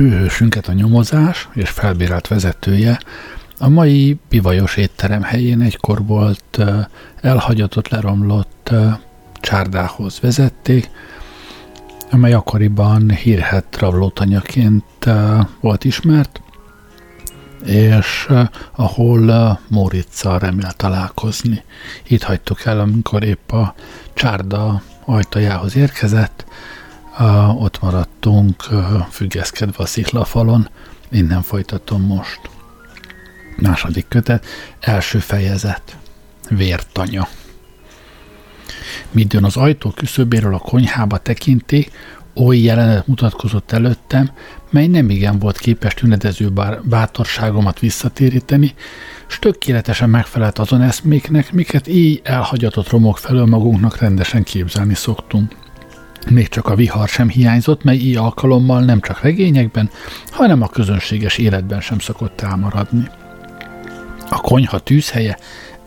Főhősünket a nyomozás és felbérelt vezetője a mai bivajos étterem helyén egykor volt elhagyatott, leromlott csárdához vezették, amely akkoriban hírhet rablótanyaként volt ismert, és ahol Móriczal remél találkozni. Itt hagytuk el, amikor épp a csárda ajtajához érkezett, ott maradtunk függeszkedve a sziklafalon, innen folytatom most. Második kötet, első fejezet, vértanya. Midőn az ajtó küszöbéről a konyhába tekinti, oly jelenet mutatkozott előttem, mely nem igen volt képes tünetező bátorságomat visszatéríteni, s tökéletesen megfelelt azon eszméknek, miket így elhagyatott romok felől magunknak rendesen képzelni szoktunk. Még csak a vihar sem hiányzott, mely így alkalommal nem csak regényekben, hanem a közönséges életben sem szokott elmaradni. A konyha tűzhelye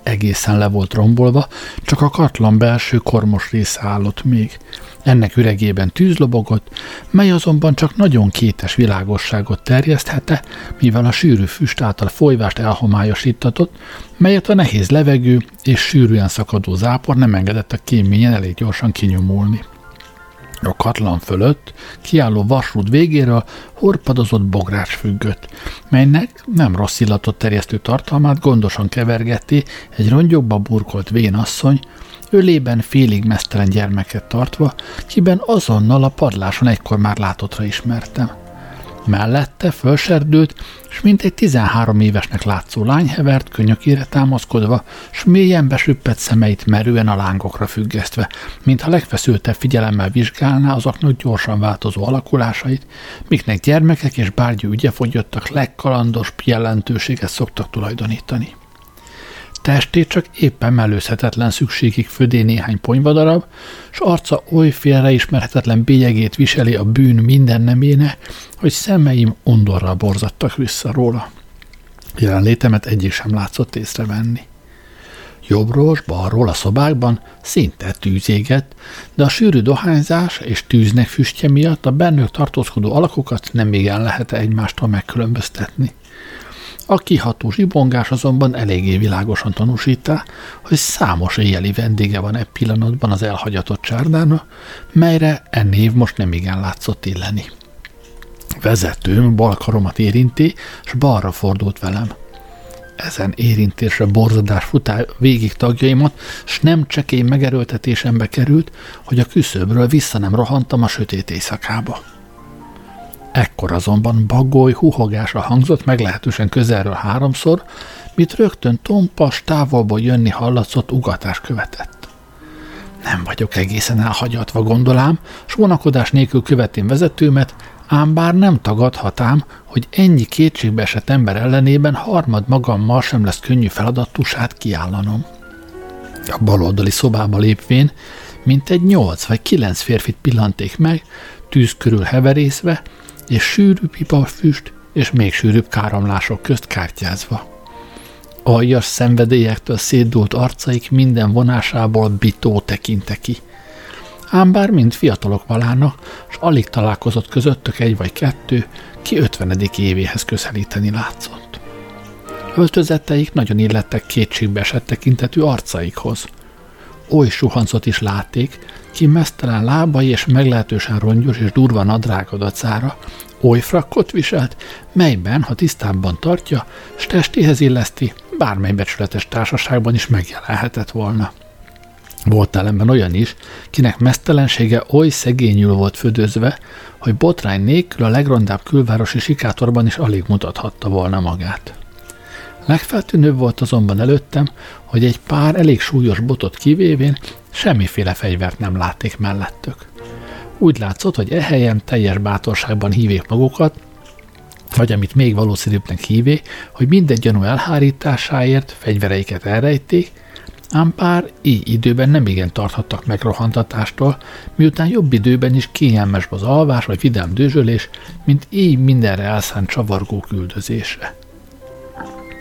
egészen le volt rombolva, csak a katlan belső kormos része állott még. Ennek üregében tűz lobogott, mely azonban csak nagyon kétes világosságot terjeszthette, mivel a sűrű füst által folyvást elhomályosítatott, melyet a nehéz levegő és sűrűen szakadó zápor nem engedett a kéményen elég gyorsan kinyomulni. A katlan fölött, kiálló vasrúd végéről horpadozott bogrács függött, melynek nem rossz illatot terjesztő tartalmát gondosan kevergeti egy rongyokba burkolt vénasszony, ölében félig mesztelen gyermeket tartva, kiben azonnal a padláson egykor már látottra ismertem. Mellette fölserdült, s mintegy 13 évesnek látszó lány hevert könyökére támaszkodva, s mélyen besüppett szemeit merően a lángokra függesztve, mintha legfeszültebb figyelemmel vizsgálná azoknak gyorsan változó alakulásait, miknek gyermekek és bárgyú ügyefogyottak legkalandos jelentőséget szoktak tulajdonítani. Testét csak éppen mellőzhetetlen szükségig födé néhány ponyvadarab, s arca oly félreismerhetetlen bélyegét viseli a bűn minden neméne, hogy szemeim undorral borzadtak vissza róla. Jelenlétemet egyik sem látszott észrevenni. Jobbról, balról a szobákban szinte tűz égett, de a sűrű dohányzás és tűznek füstje miatt a bennük tartózkodó alakokat nem igen lehet egymástól megkülönböztetni. A kiható zsibongás azonban eléggé világosan tanúsítá, hogy számos éjjeli vendége van e pillanatban az elhagyatott csárdána, melyre e név most nem igen látszott illeni. Vezetőm bal karomat érinti, s balra fordult velem. Ezen érintésre borzadás futá végig tagjaimat, s nem csekély megerőltetésembe került, hogy a küszöbről vissza nem rohantam a sötét éjszakába. Ekkor azonban bagoly huhogása hangzott meglehetősen közelről háromszor, mit rögtön tompas, távolból jönni hallatszott ugatás követett. Nem vagyok egészen elhagyatva, gondolám, s vonakodás nélkül követém vezetőmet, ám bár nem tagadhatám, hogy ennyi kétségbe esett ember ellenében harmad magammal sem lesz könnyű feladatusát kiállanom. A baloldali szobába lépvén, mint egy nyolc vagy kilenc férfit pillanték meg, tűz körül heverészve, és sűrű pipafüst és még sűrűbb káromlások közt kártyázva. Aljas szenvedélyektől szétdult arcaik minden vonásából bitó tekinte ki. Ám bár mind fiatalok valának, s alig találkozott közöttök egy vagy kettő, ki ötvenedik évéhez közelíteni látszott. Öltözetteik nagyon illettek kétségbe esett tekintetű arcaikhoz. Oly suhancot is látték, ki mesztelen lábai és meglehetősen rongyos és durva nadrág adacára, oly frakkot viselt, melyben, ha tisztábban tartja, s testéhez illeszti, bármely becsületes társaságban is megjelenhetett volna. Volt ellenben olyan is, kinek mesztelensége oly szegényül volt födözve, hogy botrány nélkül a legrondább külvárosi sikátorban is alig mutathatta volna magát. Legfeltűnőbb volt azonban előttem, hogy egy pár elég súlyos botot kivévén semmiféle fegyvert nem látték mellettük. Úgy látszott, hogy e helyen teljes bátorságban hívék magukat, vagy amit még valószínűbbnek hívé, hogy minden gyanú elhárításáért fegyvereiket elrejték, ám pár így időben nem igen tarthattak meg rohantatástól, miután jobb időben is kényelmes az alvás vagy vidám dőzsölés, mint így mindenre elszánt csavargó küldözésre.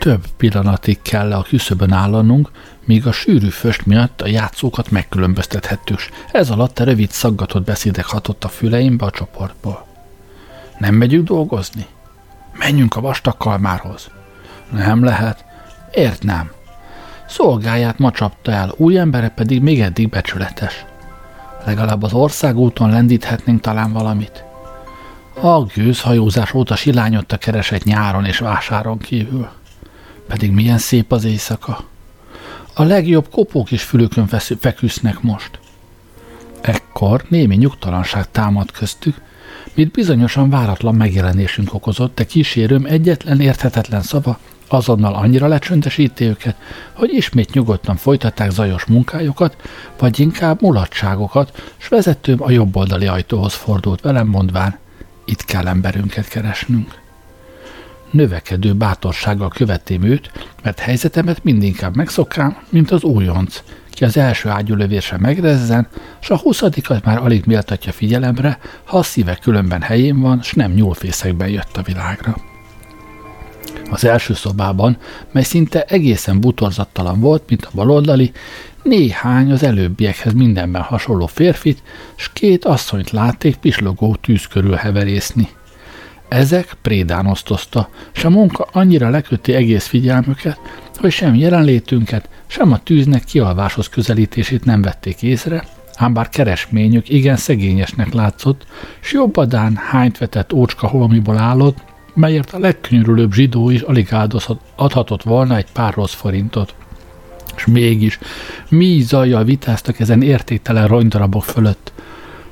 Több pillanatig kell a küszöbön állanunk, míg a sűrű föst miatt a játszókat megkülönböztethettük, ez alatt a rövid szaggatott beszédek hatott a füleimbe a csoportból. Nem megyünk dolgozni? Menjünk a vastag kalmárhoz. Nem lehet. Ért nem. Szolgáját ma csapta el, új embere pedig még eddig becsületes. Legalább az országúton lendíthetnénk talán valamit. A gőzhajózás óta silányotta keresett nyáron és vásáron kívül. Pedig milyen szép az éjszaka. A legjobb kopók is fülükön feküsznek most. Ekkor némi nyugtalanság támad köztük, mint bizonyosan váratlan megjelenésünk okozott, de kísérőm egyetlen érthetetlen szava azonnal annyira lecsöndesíti őket, hogy ismét nyugodtan folytatták zajos munkájukat, vagy inkább mulatságokat, s vezetőm a jobboldali ajtóhoz fordult velem, mondván, itt kell emberünket keresnünk. Növekedő bátorsággal követém őt, mert helyzetemet mindinkább megszokám, mint az újonc, ki az első ágyulövésre megrezzen, s a huszadikat már alig méltatja figyelemre, ha a szíve különben helyén van, s nem nyúlfészekben jött a világra. Az első szobában, mely szinte egészen butorzattalan volt, mint a baloldali, néhány az előbbiekhez mindenben hasonló férfit, s két asszonyt látték pislogó tűz körül heverészni. Ezek prédán osztozta, s a munka annyira leköti egész figyelmüket, hogy sem jelenlétünket, sem a tűznek kialváshoz közelítését nem vették észre, ám bár keresményük igen szegényesnek látszott, s jobbadán hányt vetett ócska holmiból állott, melyért a legkönyörülőbb zsidó is alig áldozhat, adhatott volna egy pár rossz forintot. És mégis mi zajjal vitáztak ezen értéktelen ronydarabok fölött,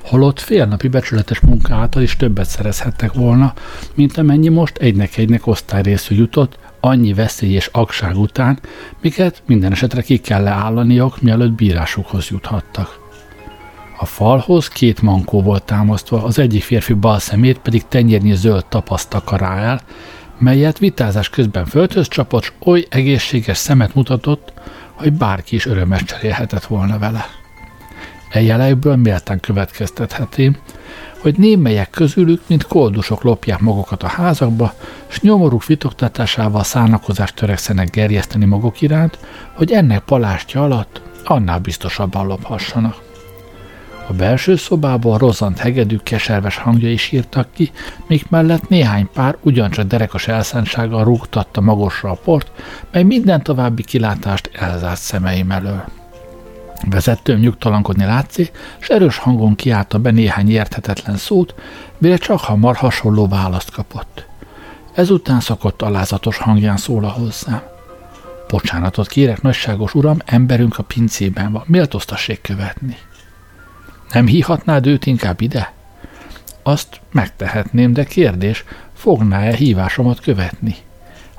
holott félnapi becsületes munka által is többet szerezhettek volna, mint amennyi most egynek-egynek osztályrészű jutott, annyi veszély és agság után, miket minden esetre ki kell leállaniok, mielőtt bírásukhoz juthattak. A falhoz két mankó volt támasztva, az egyik férfi bal szemét pedig tenyérnyi zöld tapaszt akará el, melyet vitázás közben földhöz csapott, oly egészséges szemet mutatott, hogy bárki is örömes cserélhetett volna vele. E jelekből méltán következtethetém, hogy némelyek közülük, mint koldusok lopják magukat a házakba, s nyomoruk fitoktatásával szánakozást törekszenek gerjeszteni maguk iránt, hogy ennek palástja alatt annál biztosabban lophassanak. A belső szobában rozant hegedű keserves hangjai sírtak ki, míg mellett néhány pár ugyancsak derekas elszántsággal rúgtatta magosra a port, mely minden további kilátást elzárt szemeim elől. Vezetőm nyugtalankodni látszik, és erős hangon kiállta be néhány érthetetlen szót, mire csak hamar hasonló választ kapott. Ezután szokott alázatos hangján szól hozzám. Bocsánatot kérek, nagyságos uram, emberünk a pincében van, méltóztassék követni. Nem hívhatnád őt inkább ide? Azt megtehetném, de kérdés, fogná-e hívásomat követni?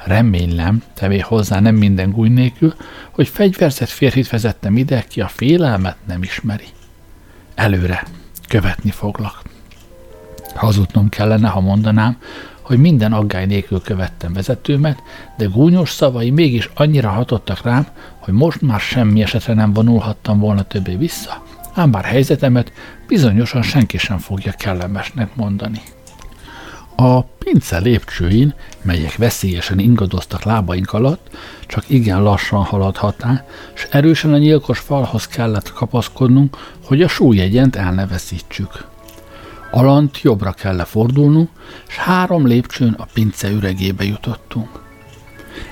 Remélem, tevé hozzá nem minden gúj nélkül, hogy fegyverzett férfit vezettem ide, ki a félelmet nem ismeri. Előre, követni foglak. Hazudnom kellene, ha mondanám, hogy minden aggály nélkül követtem vezetőmet, de gúnyos szavai mégis annyira hatottak rám, hogy most már semmi esetre nem vonulhattam volna többé vissza, ám bár helyzetemet bizonyosan senki sem fogja kellemesnek mondani. A pince lépcsőin, melyek veszélyesen ingadoztak lábaink alatt, csak igen lassan haladhatná, és erősen a nyilkos falhoz kellett kapaszkodnunk, hogy a súlyegyent elneveszítsük. Alant jobbra kell fordulnunk, és három lépcsőn a pince üregébe jutottunk.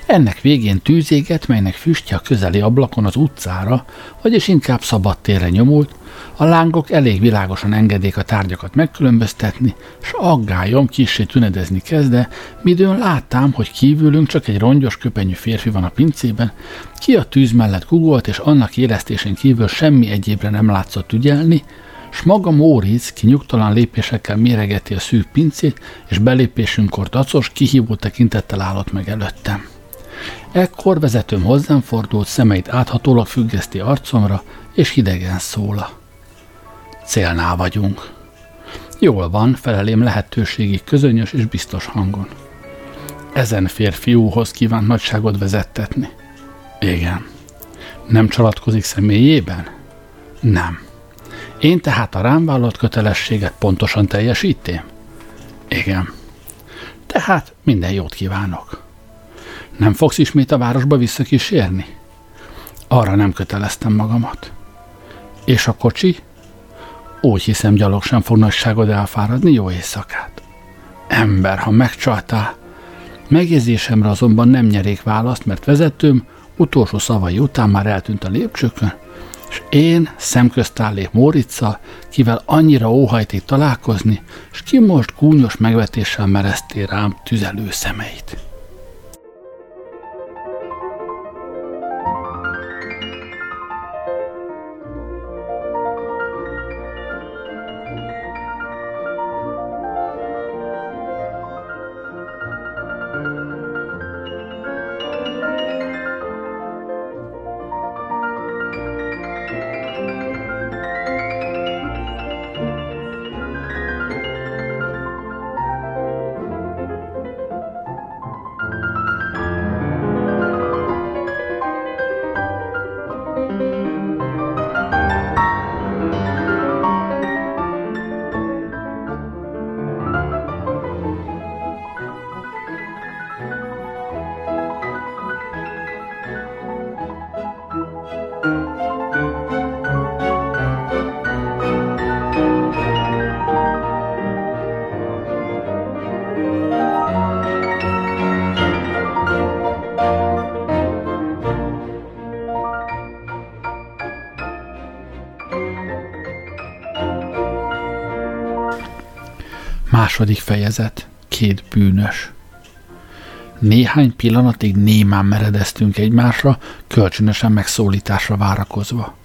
Ennek végén tűzéget, melynek füstje a közeli ablakon az utcára, vagyis inkább szabad térre nyomult, a lángok elég világosan engedék a tárgyakat megkülönböztetni, s aggályom kissé tünedezni kezde, midőn láttam, hogy kívülünk csak egy rongyos köpenyű férfi van a pincében, ki a tűz mellett gugolt, és annak éreztésén kívül semmi egyébre nem látszott ügyelni, s maga Móricz ki nyugtalan lépésekkel méregeti a szűk pincét, és belépésünkkor tacos, kihívó tekintettel állott meg előttem. Ekkor vezetőm hozzám fordult, szemeit áthatólag függeszti arcomra, és hidegen szóla. Célnál vagyunk. Jól van, felelém lehetőségig közönyös és biztos hangon. Ezen férfiúhoz kívánt nagyságot vezettetni. Igen. Nem csalatkozik személyében? Nem. Én tehát a rám vállalt kötelességet pontosan teljesítém? Igen. Tehát minden jót kívánok. Nem fogsz ismét a városba visszakísérni? Arra nem köteleztem magamat. És a kocsi? Úgy hiszem, gyalog sem fog nagyságod elfáradni, jó éjszakát. ember, ha megcsaltál. Megjegyzésemre azonban nem nyerék választ, mert vezetőm utolsó szavai után már eltűnt a lépcsőkön, és én szemközt állék Mórica, kivel annyira óhajték találkozni, és ki most gúnyos megvetéssel merezté rám tüzelő szemeit. Második fejezet. Két bűnös. Néhány pillanatig némán meredeztünk egymásra, kölcsönösen megszólításra várakozva.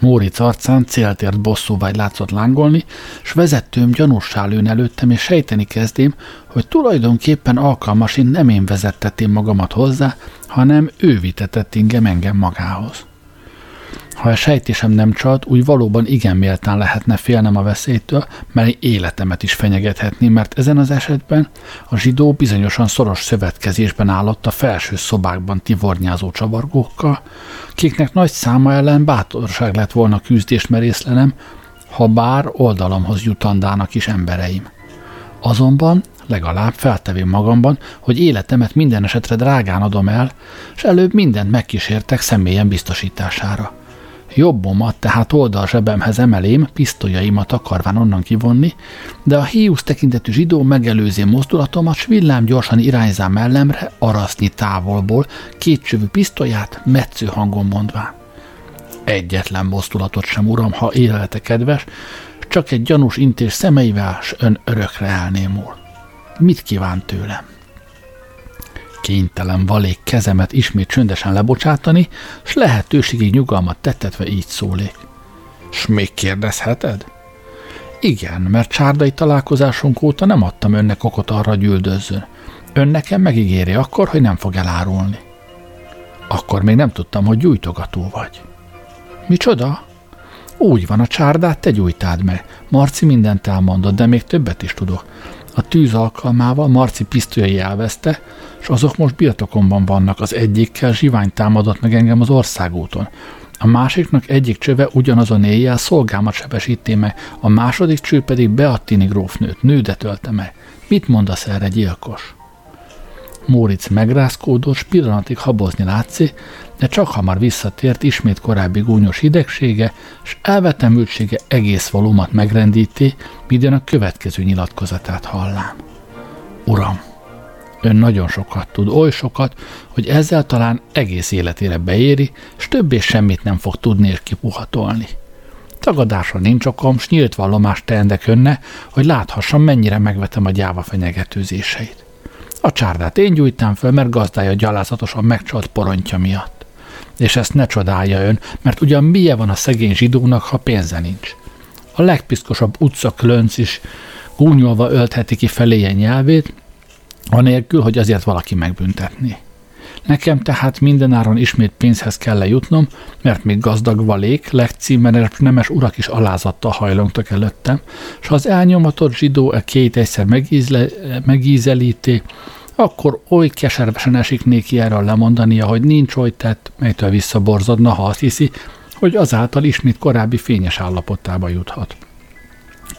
Móric arcán céltért bosszúvágy látszott lángolni, s vezetőm gyanússá lőn előttem, és sejteni kezdém, hogy tulajdonképpen alkalmasint nem én vezettetém magamat hozzá, hanem ő vitetett ingem engem magához. Ha a sejtésem nem csalt, úgy valóban igen méltán lehetne félnem a veszélytől, mert életemet is fenyegethetni, mert ezen az esetben a zsidó bizonyosan szoros szövetkezésben állott a felső szobákban tivornyázó csavargókkal, kiknek nagy száma ellen bátorság lett volna küzdés merészlenem, ha bár oldalamhoz jutandának is embereim. Azonban legalább feltevém magamban, hogy életemet minden esetre drágán adom el, és előbb mindent megkísértek személyen biztosítására – Jobbomat tehát oldalzsebemhez emelém, pisztolyaimat akarván onnan kivonni, de a hiúsz tekintetű zsidó megelőzi mozdulatomat, s villám gyorsan irányzám mellemre, arasznyi távolból, kétcsövű pisztolyát, metsző hangon mondván. Egyetlen mozdulatot sem, uram, ha élete kedves, csak egy gyanús intés szemeivel, s ön örökre elnémul. Mit kíván tőlem? Kénytelen valék kezemet ismét csöndesen lebocsátani, s lehetőségig nyugalmat tettetve így szólék. S még kérdezheted? Igen, mert csárdai találkozásunk óta nem adtam önnek okot arra, hogy üldözzön. Ön nekem megígéri akkor, hogy nem fog elárulni. Akkor még nem tudtam, hogy gyújtogató vagy. Micsoda? Úgy van, a csárdát te gyújtád meg. Marci mindent elmondott, de még többet is tudok. A tűz alkalmával Marci pisztolyai elveszte, és azok most birtokomban vannak. Az egyikkel zsivány támadott meg engem az országúton. A másiknak egyik csöve ugyanazon éjjel szolgámat sebesíté meg, a második cső pedig Beattini grófnőt, nődet ölte meg. Mit mondasz erre, gyilkos? Móric megrázkódott, pillanatig habozni látszik, de csak hamar visszatért ismét korábbi gúnyos idegsége, és elvetemültsége egész valómat megrendíti, midőn a következő nyilatkozatát hallám. Uram, ön nagyon sokat tud, oly sokat, hogy ezzel talán egész életére beéri, és többé semmit nem fog tudni és kipuhatolni. Tagadásra nincs okom, s nyílt vallomást teendek önne, hogy láthassam, mennyire megvetem a gyáva fenyegetőzéseit. A csárdát én gyújtám föl, mert gazdája gyalázatosan megcsalt porontja miatt. És ezt ne csodálja ön, mert ugyan milyen van a szegény zsidónak, ha pénze nincs. A legpiszkosabb klönc is gúnyolva öltheti ki feléje nyelvét, anélkül, hogy azért valaki megbüntetni. Nekem tehát mindenáron ismét pénzhez kell lejutnom, mert még gazdag valék, legcímeres nemes urak is alázattal hajlongtak előttem, ha az elnyomatott zsidó e két egyszer megízle, megízelíti, akkor oly keservesen esik néki erről lemondania, hogy nincs oly tett, melytől visszaborzadna, ha azt hiszi, hogy azáltal ismét korábbi fényes állapotába juthat.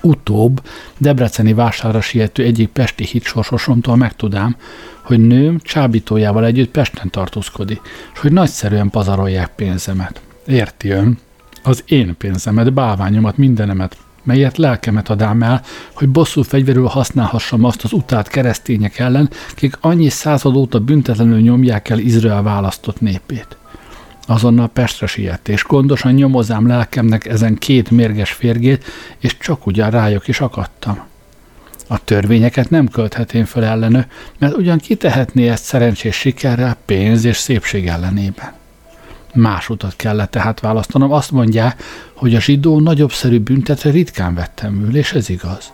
Utóbb Debreceni vására siető egyik pesti hitsorsosomtól megtudám, hogy nőm csábítójával együtt Pesten tartózkodik, és hogy nagyszerűen pazarolják pénzemet. Érti ön? Az én pénzemet, bálványomat, mindenemet melyet lelkemet adám el, hogy bosszú fegyverül használhassam azt az utált keresztények ellen, kik annyi század óta büntetlenül nyomják el Izrael választott népét. Azonnal Pestre siett, és gondosan nyomozám lelkemnek ezen két mérges férgét, és csak ugyan rájuk is akadtam. A törvényeket nem költhetén föl ellenő, mert ugyan kitehetné ezt szerencsés sikerrel, pénz és szépség ellenében. Más utat kellett tehát választanom. Azt mondja, hogy a zsidó nagyobb szerű büntetre ritkán vettem ül, és ez igaz.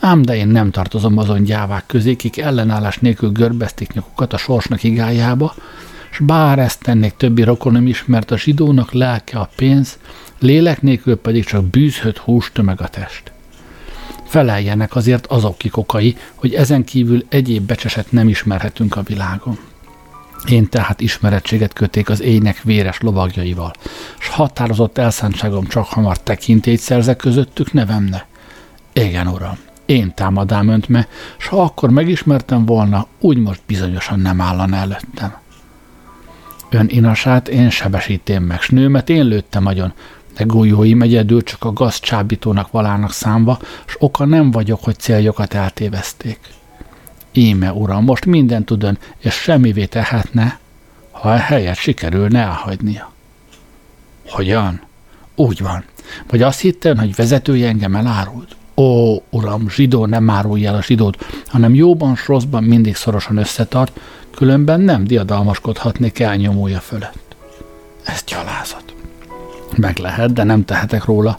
Ám de én nem tartozom azon gyávák közé, kik ellenállás nélkül görbezték nyakukat a sorsnak igájába, s bár ezt tennék többi rokonom is, mert a zsidónak lelke a pénz, lélek nélkül pedig csak bűzhött hús tömeg a test. Feleljenek azért azok kikokai, hogy ezen kívül egyéb becseset nem ismerhetünk a világon. Én tehát ismerettséget köték az ének véres lovagjaival, s határozott elszántságom csak hamar tekintét szerzek közöttük nevemne. Igen, uram, én támadám önt me, s ha akkor megismertem volna, úgy most bizonyosan nem állan előttem. Ön inasát én sebesítém meg, s nőmet én lőttem agyon, de golyóim egyedül csak a gaz csábítónak valának számba, s oka nem vagyok, hogy céljokat eltévezték. Íme, uram, most minden tudön, és semmivé tehetne, ha a helyet sikerülne elhagynia. Hogyan? Úgy van. Vagy azt hittem, hogy vezetője engem elárult? Ó, uram, zsidó nem árulja el a zsidót, hanem jóban s rosszban mindig szorosan összetart, különben nem diadalmaskodhatnék elnyomója fölött. Ez gyalázat. Meg lehet, de nem tehetek róla.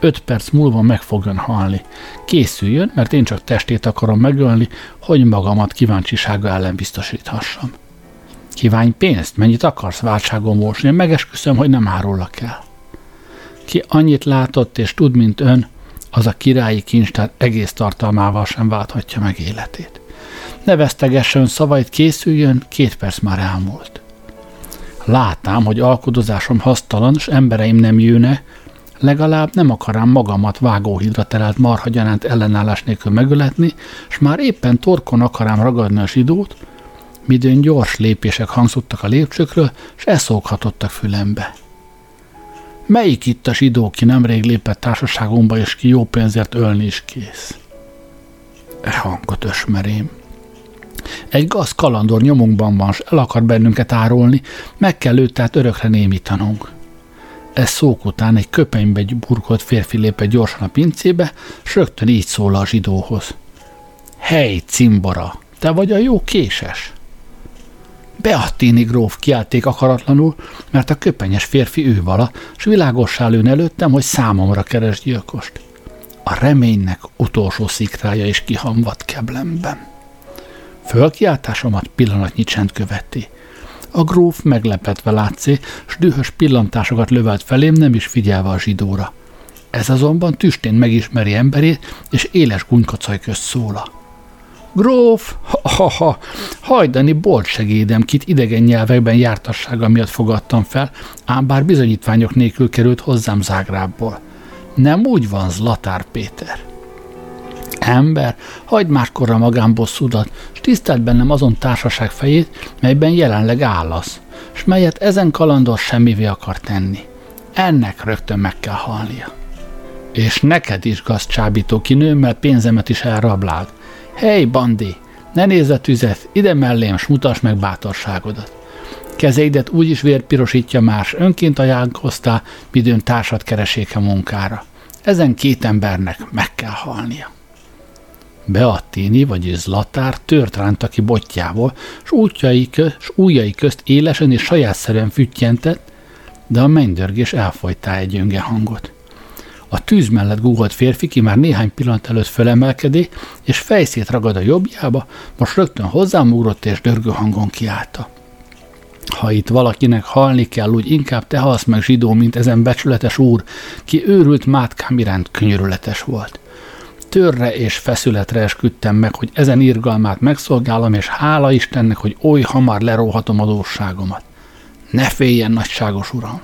Öt perc múlva meg fog halni. Készüljön, mert én csak testét akarom megölni, hogy magamat kíváncsisága ellen biztosíthassam. Kívánj pénzt, mennyit akarsz váltságom most, én megesküszöm, hogy nem árullak el. Ki annyit látott és tud, mint ön, az a királyi kincstár egész tartalmával sem válthatja meg életét. Ne vesztegessen szavait, készüljön, két perc már elmúlt. Látám, hogy alkodozásom hasztalan, s embereim nem jönne, legalább nem akarám magamat vágóhidra terelt marhagyanánt ellenállás nélkül megöletni, s már éppen torkon akarám ragadni a zsidót, midőn gyors lépések hangzottak a lépcsőkről, s eszóghatottak fülembe. Melyik itt a zsidó, ki nemrég lépett társaságomba, és ki jó pénzért ölni is kész? E hangot ösmerém. Egy gaz kalandor nyomunkban van, s el akar bennünket árulni, meg kell őt tehát örökre némítanunk. Ez szók után egy köpenybe burkolt férfi lép gyorsan a pincébe, s rögtön így szól a zsidóhoz. Hely, cimbora, te vagy a jó késes? Beattini gróf kiálték akaratlanul, mert a köpenyes férfi ő vala, s világossá lőn előttem, hogy számomra keres gyilkost. A reménynek utolsó szikrája is kihamvat keblemben. Fölkiáltásomat pillanatnyi csend követi. A gróf meglepetve látszi, s dühös pillantásokat lövelt felém, nem is figyelve a zsidóra. Ez azonban tüstén megismeri emberét, és éles gunykacaj közt szóla. Gróf, ha-ha, hajdani bolt segédem, kit idegen nyelvekben jártassága miatt fogadtam fel, ám bár bizonyítványok nélkül került hozzám Zágrábból. Nem úgy van, Zlatár Péter. Ember, hagyd máskorra magánbosszúdat, s tisztelt bennem azon társaság fejét, melyben jelenleg állasz, s melyet ezen kalandor semmivé akar tenni. Ennek rögtön meg kell halnia. És neked is gazcsábító kinőmmel pénzemet is elrablád. Hely, bandi, ne nézz a tüzet, ide mellém, s mutass meg bátorságodat. Kezeidet úgyis vérpirosítja más, önként ajánlkoztál, midőn társat kereséke munkára. Ezen két embernek meg kell halnia. Beattini, vagyis Zlatár tört ránta ki botjából, s, útjai kö, s ujjai közt élesen és sajátszerűen füttyentett, de a mennydörgés elfolytá egy önge hangot. A tűz mellett gúgolt férfi, ki már néhány pillanat előtt fölemelkedé, és fejszét ragad a jobbjába, most rögtön hozzám ugrott és dörgő hangon kiállta. Ha itt valakinek halni kell, úgy inkább te halsz meg zsidó, mint ezen becsületes úr, ki őrült mátkám iránt könyörületes volt törre és feszületre esküdtem meg, hogy ezen irgalmát megszolgálom, és hála Istennek, hogy oly hamar leróhatom adósságomat. Ne féljen, nagyságos uram!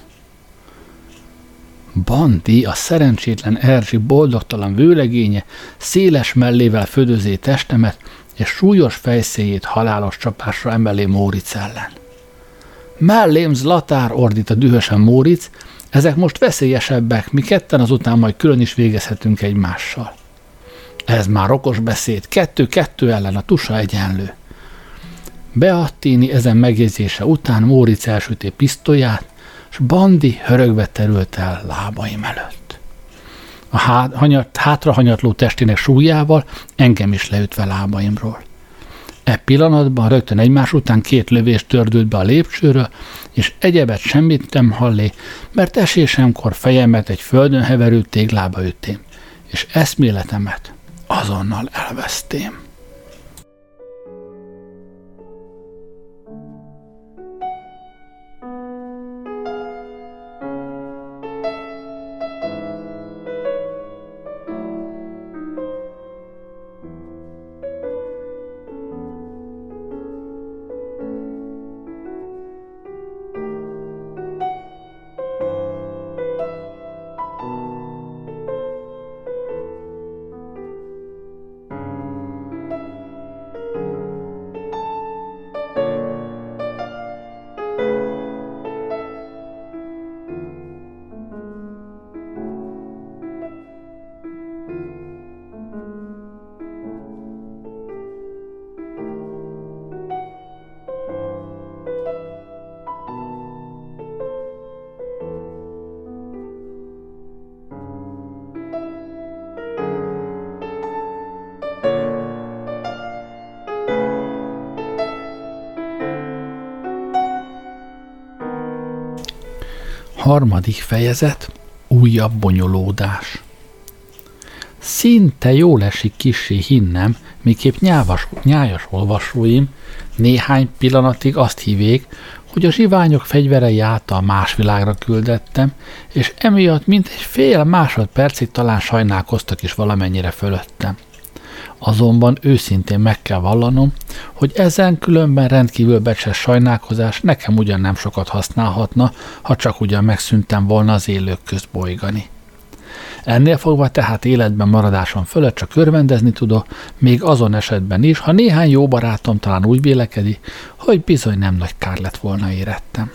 Bandi, a szerencsétlen Erzsi boldogtalan vőlegénye, széles mellével födözé testemet, és súlyos fejszéjét halálos csapásra emelé Móric ellen. Mellém Zlatár, ordít a dühösen Móric, Ezek most veszélyesebbek, mi ketten azután majd külön is végezhetünk egymással. Ez már okos beszéd, kettő-kettő ellen a tusa egyenlő. Beattini ezen megjegyzése után Móric elsüté pisztolyát, s Bandi hörögve terült el lábaim előtt. A hát, hanyat, hátra hanyatló testének súlyával engem is leütve lábaimról. E pillanatban rögtön egymás után két lövés tördült be a lépcsőről, és egyebet semmit nem hallé, mert esésemkor fejemet egy földön heverő téglába üttém, és eszméletemet azonnal elvesztém. Harmadik fejezet, újabb bonyolódás. Szinte jól esik kissé hinnem, miképp nyávas, nyájas olvasóim néhány pillanatig azt hívék, hogy a zsiványok fegyverei által más világra küldettem, és emiatt mint egy fél másodpercig talán sajnálkoztak is valamennyire fölöttem. Azonban őszintén meg kell vallanom, hogy ezen különben rendkívül becses sajnálkozás nekem ugyan nem sokat használhatna, ha csak ugyan megszűntem volna az élők közt bolygani. Ennél fogva tehát életben maradásom fölött csak örvendezni tudok, még azon esetben is, ha néhány jó barátom talán úgy vélekedi, hogy bizony nem nagy kár lett volna érettem.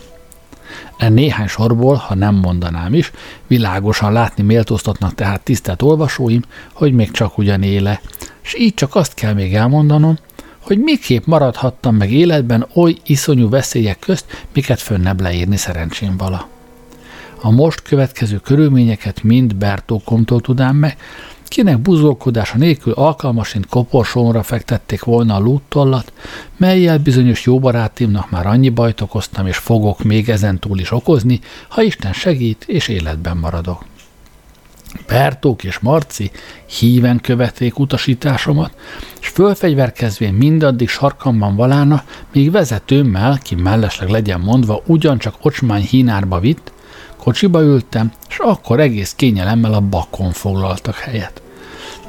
E néhány sorból, ha nem mondanám is, világosan látni méltóztatnak tehát tisztelt olvasóim, hogy még csak ugyan éle, és így csak azt kell még elmondanom, hogy miképp maradhattam meg életben oly iszonyú veszélyek közt, miket fönnebb leírni szerencsém vala. A most következő körülményeket mind Bertókomtól tudám meg, kinek buzolkodása nélkül alkalmasint koporsónra fektették volna a lúttollat, melyel bizonyos jó barátimnak már annyi bajt okoztam, és fogok még ezen túl is okozni, ha Isten segít, és életben maradok. Bertók és Marci híven követték utasításomat, és fölfegyverkezvén mindaddig sarkamban valána, míg vezetőmmel, ki mellesleg legyen mondva, ugyancsak ocsmány hínárba vitt, kocsiba ültem, és akkor egész kényelemmel a bakon foglaltak helyet.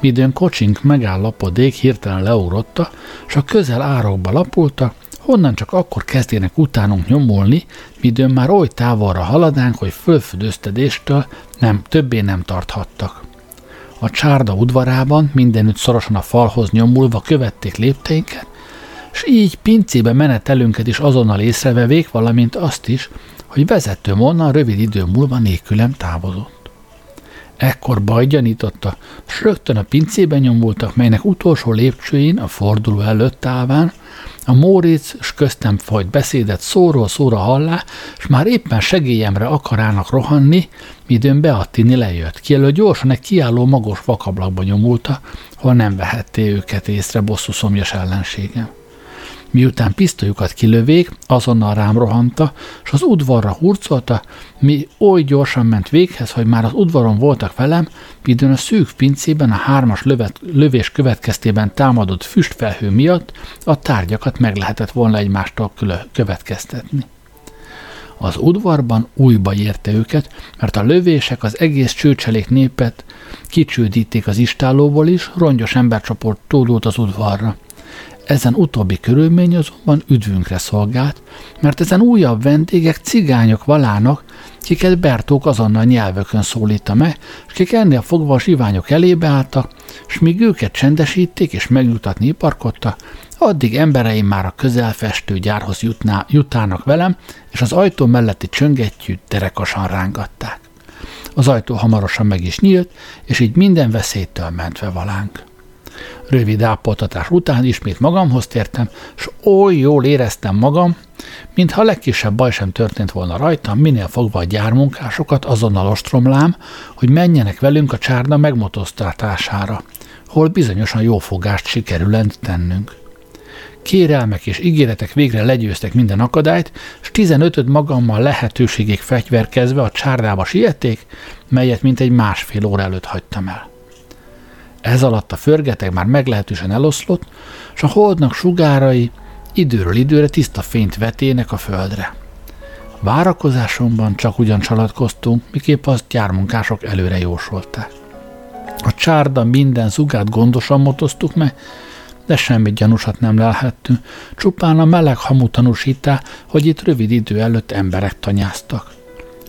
Midőn kocsink megállapodék hirtelen leugrotta, és a közel árokba lapultak, honnan csak akkor kezdének utánunk nyomulni, midőn már oly távolra haladánk, hogy fölfüdöztedéstől nem, többé nem tarthattak. A csárda udvarában mindenütt szorosan a falhoz nyomulva követték lépteinket, és így pincébe menetelünket is azonnal észrevevék, valamint azt is, hogy vezetőm onnan rövid idő múlva nélkülem távozott. Ekkor baj gyanította, s rögtön a pincében nyomultak, melynek utolsó lépcsőjén a forduló előtt állván a Móricz s köztem folyt beszédet szóról szóra hallá, és már éppen segélyemre akarának rohanni, midőn Beattini lejött, ki elő gyorsan egy kiálló magos vakablakba nyomulta, hol nem vehetté őket észre bosszú szomjas ellenségem. Miután pisztolyukat kilövék, azonnal rám rohanta, és az udvarra hurcolta, mi oly gyorsan ment véghez, hogy már az udvaron voltak velem, midőn a szűk pincében a hármas lövet, lövés következtében támadott füstfelhő miatt a tárgyakat meg lehetett volna egymástól következtetni. Az udvarban újba érte őket, mert a lövések az egész csőcselék népet kicsődíték az istálóból is, rongyos embercsoport tódult az udvarra. Ezen utóbbi körülmény azonban üdvünkre szolgált, mert ezen újabb vendégek cigányok valának, kiket Bertók azonnal nyelvökön szólítta meg, és kik ennél fogva a zsiványok elébe álltak, s míg őket csendesíték és megjutatni iparkodta, addig embereim már a közelfestő gyárhoz jutná, jutának velem, és az ajtó melletti csöngettyűt derekasan rángatták. Az ajtó hamarosan meg is nyílt, és így minden veszélytől mentve valánk. Rövid ápoltatás után ismét magamhoz tértem, s oly jól éreztem magam, mintha a legkisebb baj sem történt volna rajtam, minél fogva a gyármunkásokat azonnal ostromlám, hogy menjenek velünk a csárna megmotosztatására, hol bizonyosan jó fogást sikerül tennünk. Kérelmek és ígéretek végre legyőztek minden akadályt, és 15 magammal lehetőségig fegyverkezve a csárdába siették, melyet mint egy másfél óra előtt hagytam el. Ez alatt a förgeteg már meglehetősen eloszlott, és a holdnak sugárai időről időre tiszta fényt vetének a földre. Várakozásomban csak ugyan csalatkoztunk, miképp azt gyármunkások előre jósolták. A csárda minden zugát gondosan motoztuk meg, de semmi gyanúsat nem lelhettünk, csupán a meleg hamu tanúsítá, hogy itt rövid idő előtt emberek tanyáztak.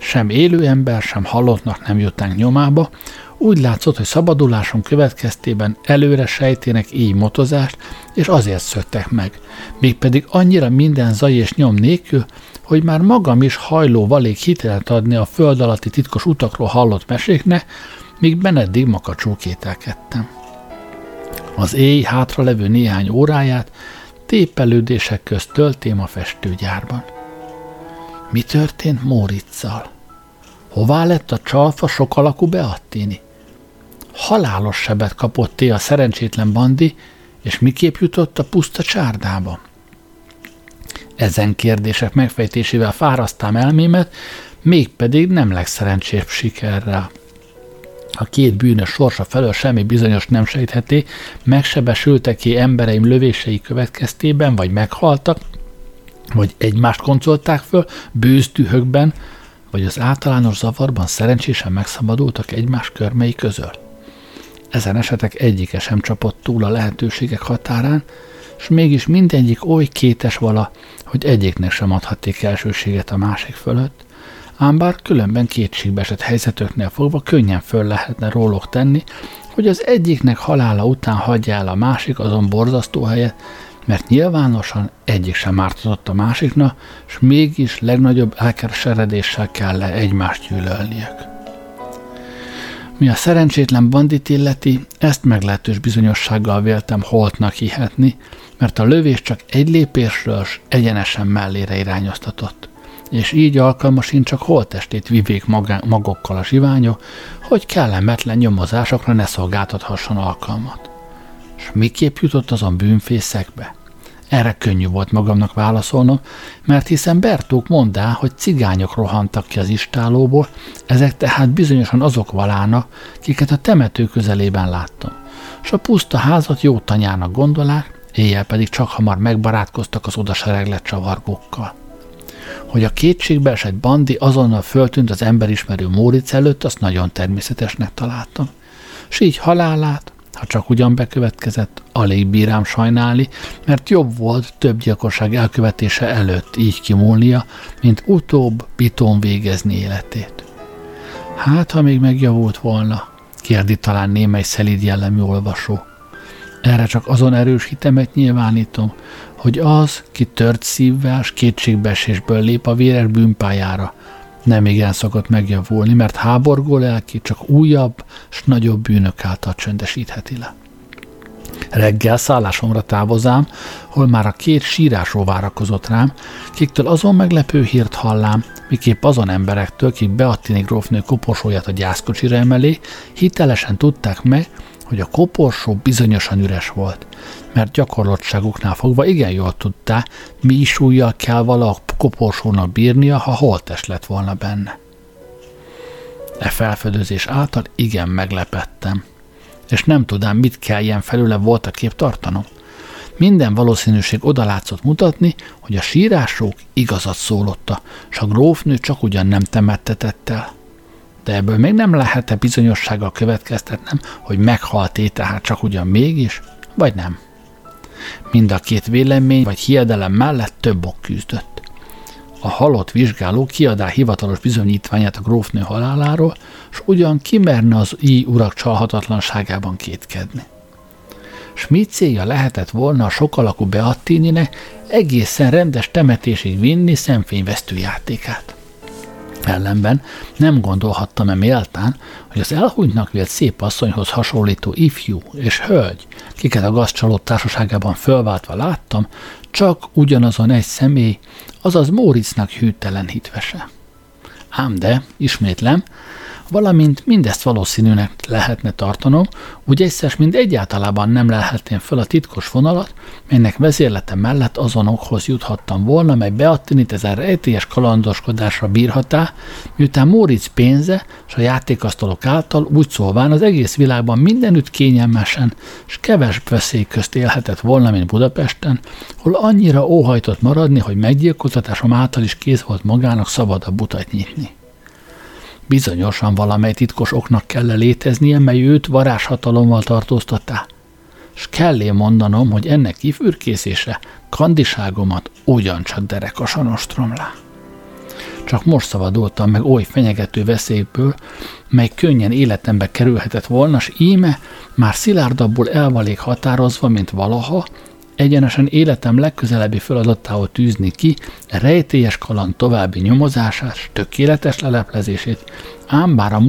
Sem élő ember, sem halottnak nem jutnánk nyomába, úgy látszott, hogy szabaduláson következtében előre sejtének így motozást, és azért szöktek meg. Mégpedig annyira minden zaj és nyom nélkül, hogy már magam is hajló valék hitelt adni a föld alatti titkos utakról hallott meséknek, míg Beneddig makacsó kételkedtem. Az éj hátra levő néhány óráját tépelődések közt töltém a festőgyárban. Mi történt Móriczal? Hová lett a csalfa sok alakú Beattini? Halálos sebet kapott a szerencsétlen bandi, és miképp jutott a puszta csárdába? Ezen kérdések megfejtésével fárasztám elmémet, mégpedig nem legszerencsébb sikerrel. A két bűnös sorsa felől semmi bizonyos nem sejtheti, megsebesültek-e embereim lövései következtében, vagy meghaltak, vagy egymást koncolták föl, bőztühökben, vagy az általános zavarban szerencsésen megszabadultak egymás körmei közül. Ezen esetek egyike sem csapott túl a lehetőségek határán, és mégis mindegyik oly kétes vala, hogy egyiknek sem adhatték elsőséget a másik fölött, ám bár különben esett helyzetöknél fogva könnyen föl lehetne róluk tenni, hogy az egyiknek halála után hagyja el a másik azon borzasztó helyet, mert nyilvánosan egyik sem ártott a másiknak, és mégis legnagyobb elkeseredéssel kell le egymást gyűlölniük. Mi a szerencsétlen bandit illeti, ezt meglehetős bizonyossággal véltem holtnak hihetni, mert a lövés csak egy lépésről s egyenesen mellére irányoztatott és így alkalmasint csak holtestét vivék magokkal a zsiványok, hogy kellemetlen nyomozásokra ne szolgáltathasson alkalmat. És miképp jutott azon bűnfészekbe? Erre könnyű volt magamnak válaszolnom, mert hiszen Bertók mondá, hogy cigányok rohantak ki az istálóból, ezek tehát bizonyosan azok valának, kiket a temető közelében láttam. S a puszta házat jó tanyának gondolák, éjjel pedig csak hamar megbarátkoztak az odasereglett csavargókkal. Hogy a kétségbe esett bandi azonnal föltűnt az emberismerő Móric előtt, azt nagyon természetesnek találtam. S így halálát, ha csak ugyan bekövetkezett, alig bírám sajnálni, mert jobb volt több gyilkosság elkövetése előtt így kimúlnia, mint utóbb bitón végezni életét. Hát, ha még megjavult volna, kérdi talán némely szelíd jellemű olvasó. Erre csak azon erős hitemet nyilvánítom, hogy az, ki tört szívvel s kétségbeesésből lép a véres bűnpályára, nem igen szokott megjavulni, mert háborgó lelki csak újabb s nagyobb bűnök által csöndesítheti le. Reggel szállásomra távozám, hol már a két sírásról várakozott rám, kiktől azon meglepő hírt hallám, miképp azon emberektől, kik Beattini grófnő koporsóját a gyászkocsira emelé, hitelesen tudták meg, hogy a koporsó bizonyosan üres volt, mert gyakorlottságuknál fogva igen jól tudta, mi súlyjal kell vala a koporsónak bírnia, ha holtest lett volna benne. E felfedezés által igen meglepettem, és nem tudám, mit kell ilyen felőle volt a kép tartanom. Minden valószínűség odalátszott mutatni, hogy a sírások igazat szólotta, s a grófnő csak ugyan nem temettetett el de ebből még nem lehet-e bizonyossággal következtetnem, hogy meghalt-e tehát csak ugyan mégis, vagy nem. Mind a két vélemény vagy hiedelem mellett több ok küzdött. A halott vizsgáló kiadá hivatalos bizonyítványát a grófnő haláláról, s ugyan kimerne az i urak csalhatatlanságában kétkedni. Schmidt célja lehetett volna a sokalakú Beattininek egészen rendes temetésig vinni szemfényvesztő játékát. Ellenben nem gondolhattam-e méltán, hogy az elhunytnak vélt szép asszonyhoz hasonlító ifjú és hölgy, kiket a gazcsalót társaságában fölváltva láttam, csak ugyanazon egy személy, azaz Móricznak hűtelen hitvese. Ám de, ismétlem, valamint mindezt valószínűnek lehetne tartanom, úgy egyszer, mint egyáltalában nem lehetném fel a titkos vonalat, melynek vezérlete mellett azonokhoz juthattam volna, mely Beattinit ezen rejtélyes kalandoskodásra bírhatá, miután Móricz pénze és a játékasztalok által úgy szólván az egész világban mindenütt kényelmesen és keves veszély közt élhetett volna, mint Budapesten, hol annyira óhajtott maradni, hogy meggyilkoltatásom által is kész volt magának szabadabb utat nyitni. Bizonyosan valamely titkos oknak kell léteznie, mely őt varázshatalommal tartóztattá. S kellé mondanom, hogy ennek kifürkészése kandiságomat ugyancsak derekasan ostromlá. Csak most szabadultam meg oly fenyegető veszélyből, mely könnyen életembe kerülhetett volna, s íme már szilárdabbul elvalék határozva, mint valaha, egyenesen életem legközelebbi feladatául tűzni ki rejtélyes kaland további nyomozását, tökéletes leleplezését, ám bár a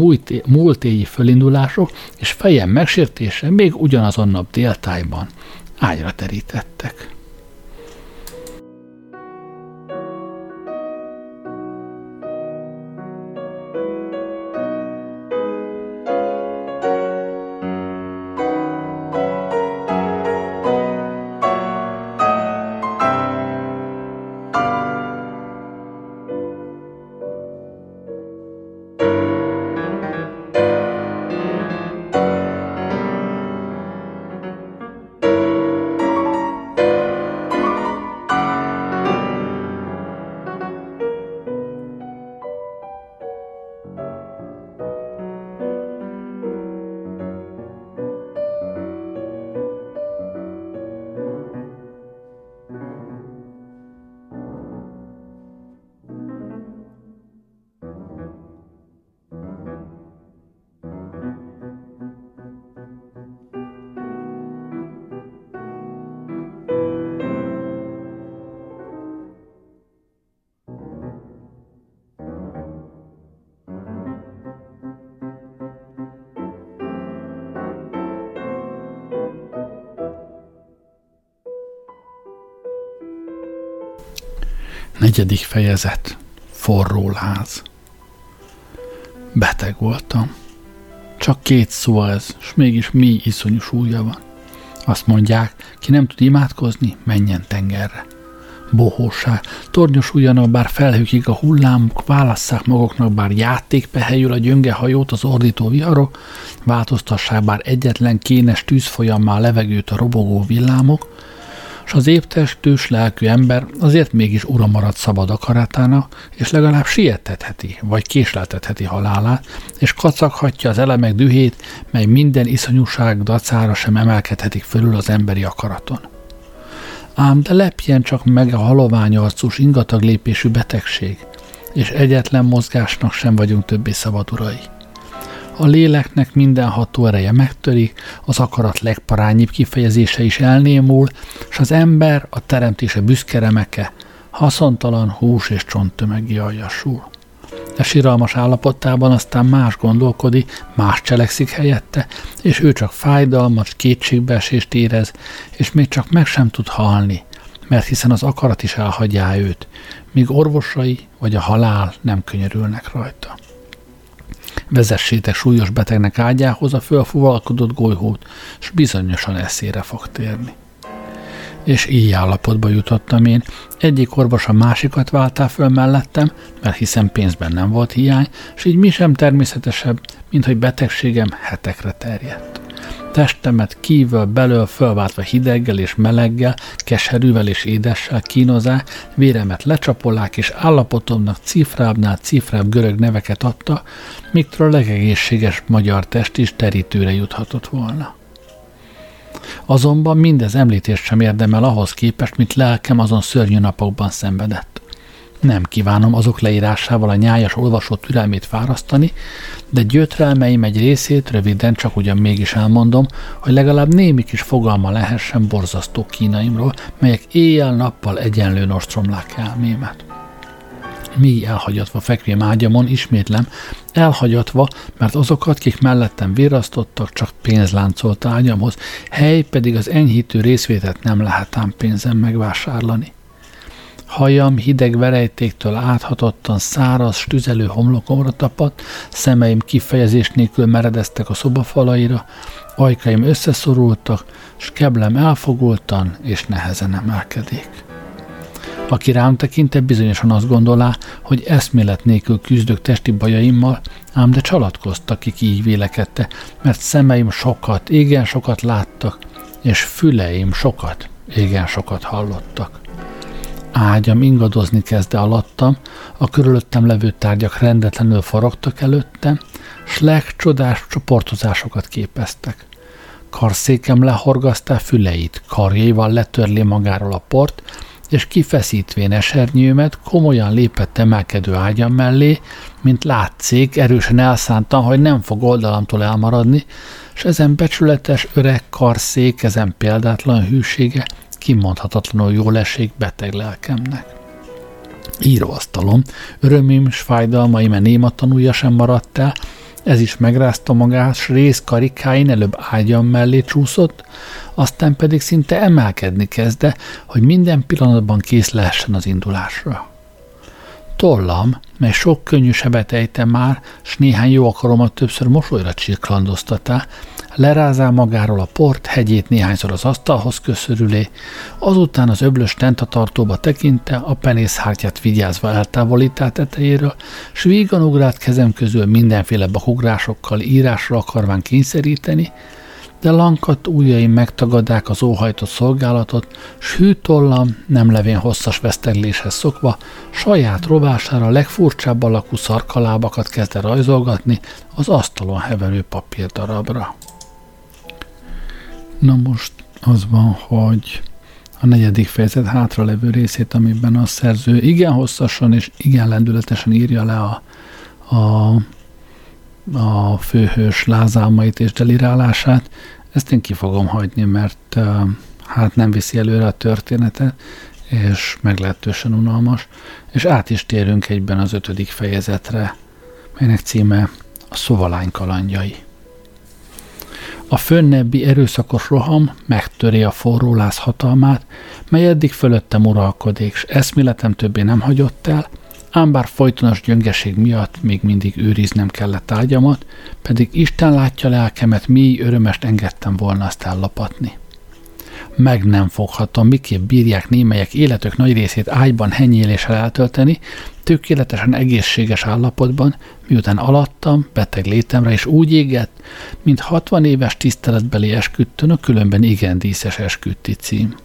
múltéji fölindulások és fejem megsértése még ugyanazon nap déltájban ágyra terítettek. Negyedik fejezet. Forró láz. Beteg voltam. Csak két szó ez, és mégis mi iszonyú súlya van. Azt mondják, ki nem tud imádkozni, menjen tengerre. Bohóság, tornyos ugyanabb, bár felhőkig a hullámok, válasszák maguknak bár játékpehelyül a gyönge hajót az ordító viharok, változtassák bár egyetlen kénes tűzfolyammá levegőt a robogó villámok, és az éptestős lelkű ember azért mégis ura marad szabad akaratának, és legalább sietetheti, vagy késleltetheti halálát, és kacaghatja az elemek dühét, mely minden iszonyúság dacára sem emelkedhetik fölül az emberi akaraton. Ám de lepjen csak meg a halovány arcús ingatag lépésű betegség, és egyetlen mozgásnak sem vagyunk többé szabad urai. A léleknek minden ható ereje megtörik, az akarat legparányibb kifejezése is elnémul, és az ember a teremtése büszkeremeke, haszontalan hús és csonttömegi aljasul. E siralmas állapotában aztán más gondolkodik, más cselekszik helyette, és ő csak fájdalmat, kétségbeesést érez, és még csak meg sem tud halni, mert hiszen az akarat is elhagyja őt, míg orvosai vagy a halál nem könyörülnek rajta. Vezessétek súlyos betegnek ágyához a fölfuvalkodott golyhót, és bizonyosan eszére fog térni. És így állapotba jutottam én. Egyik orvos a másikat váltál föl mellettem, mert hiszen pénzben nem volt hiány, és így mi sem természetesebb, mint hogy betegségem hetekre terjedt testemet kívül belől fölváltva hideggel és meleggel, keserűvel és édessel kínozá, véremet lecsapolák, és állapotomnak cifrábbnál cifrább görög neveket adta, miktől a legegészséges magyar test is terítőre juthatott volna. Azonban mindez említést sem érdemel ahhoz képest, mint lelkem azon szörnyű napokban szenvedett. Nem kívánom azok leírásával a nyájas olvasó türelmét fárasztani, de gyötrelmeim egy részét röviden csak ugyan mégis elmondom, hogy legalább némi kis fogalma lehessen borzasztó kínaimról, melyek éjjel-nappal egyenlő nostromlák elmémet mi elhagyatva fekvém ágyamon, ismétlem, elhagyatva, mert azokat, kik mellettem virasztottak, csak pénz láncolt ágyamhoz, hely pedig az enyhítő részvétet nem lehet ám pénzem megvásárlani. Hajam hideg verejtéktől áthatottan száraz, tüzelő homlokomra tapadt, szemeim kifejezés nélkül meredeztek a szobafalaira, ajkaim összeszorultak, s keblem elfogultan és nehezen emelkedik. Aki rám tekintett, bizonyosan azt gondolá, hogy eszmélet nélkül küzdök testi bajaimmal, ám de csalatkoztak, kik így vélekedte, mert szemeim sokat, igen sokat láttak, és füleim sokat, igen sokat hallottak. Ágyam ingadozni kezdte alattam, a körülöttem levő tárgyak rendetlenül forogtak előttem, s legcsodás csoportozásokat képeztek. Karszékem lehorgasztá füleit, karjaival letörli magáról a port, és kifeszítvén esernyőmet komolyan lépett emelkedő ágyam mellé, mint látszik, erősen elszántam, hogy nem fog oldalamtól elmaradni, és ezen becsületes öreg karszék, ezen példátlan hűsége kimondhatatlanul jól esik beteg lelkemnek. Íróasztalom, örömim s fájdalmaim a néma tanulja sem maradt el, ez is megrázta magát, s rész karikáin előbb ágyam mellé csúszott, aztán pedig szinte emelkedni kezdte, hogy minden pillanatban kész lehessen az indulásra. Tollam, mely sok könnyű sebet ejtem már, s néhány jó akaromat többször mosolyra csirklandoztatá, lerázá magáról a port, hegyét néhányszor az asztalhoz köszörülé, azután az öblös tentatartóba tekinte, a penészhártyát vigyázva eltávolítá tetejéről, s vígan ugrált kezem közül mindenféle bakugrásokkal írásra akarván kényszeríteni, de lankat ujjaim megtagadák az óhajtott szolgálatot, s hűtollam, nem levén hosszas vesztegléshez szokva, saját rovására legfurcsább alakú szarkalábakat kezdte rajzolgatni az asztalon heverő papírdarabra. Na most az van, hogy a negyedik fejezet hátralevő részét, amiben a szerző igen hosszasan és igen lendületesen írja le a, a, a főhős lázálmait és delirálását, ezt én ki fogom hagyni, mert hát nem viszi előre a történetet, és meglehetősen unalmas, és át is térünk egyben az ötödik fejezetre, melynek címe a szovalány kalandjai. A fönnebbi erőszakos roham megtöri a forró láz hatalmát, mely eddig fölöttem uralkodik, s eszméletem többé nem hagyott el, ám bár folytonos gyöngeség miatt még mindig őriznem kellett ágyamat, pedig Isten látja lelkemet, mi örömest engedtem volna azt ellapatni. Meg nem foghatom, miképp bírják némelyek életük nagy részét ágyban henyéléssel eltölteni, tökéletesen egészséges állapotban, miután alattam, beteg létemre is úgy égett, mint 60 éves tiszteletbeli esküdtön a különben igen díszes esküdti cím.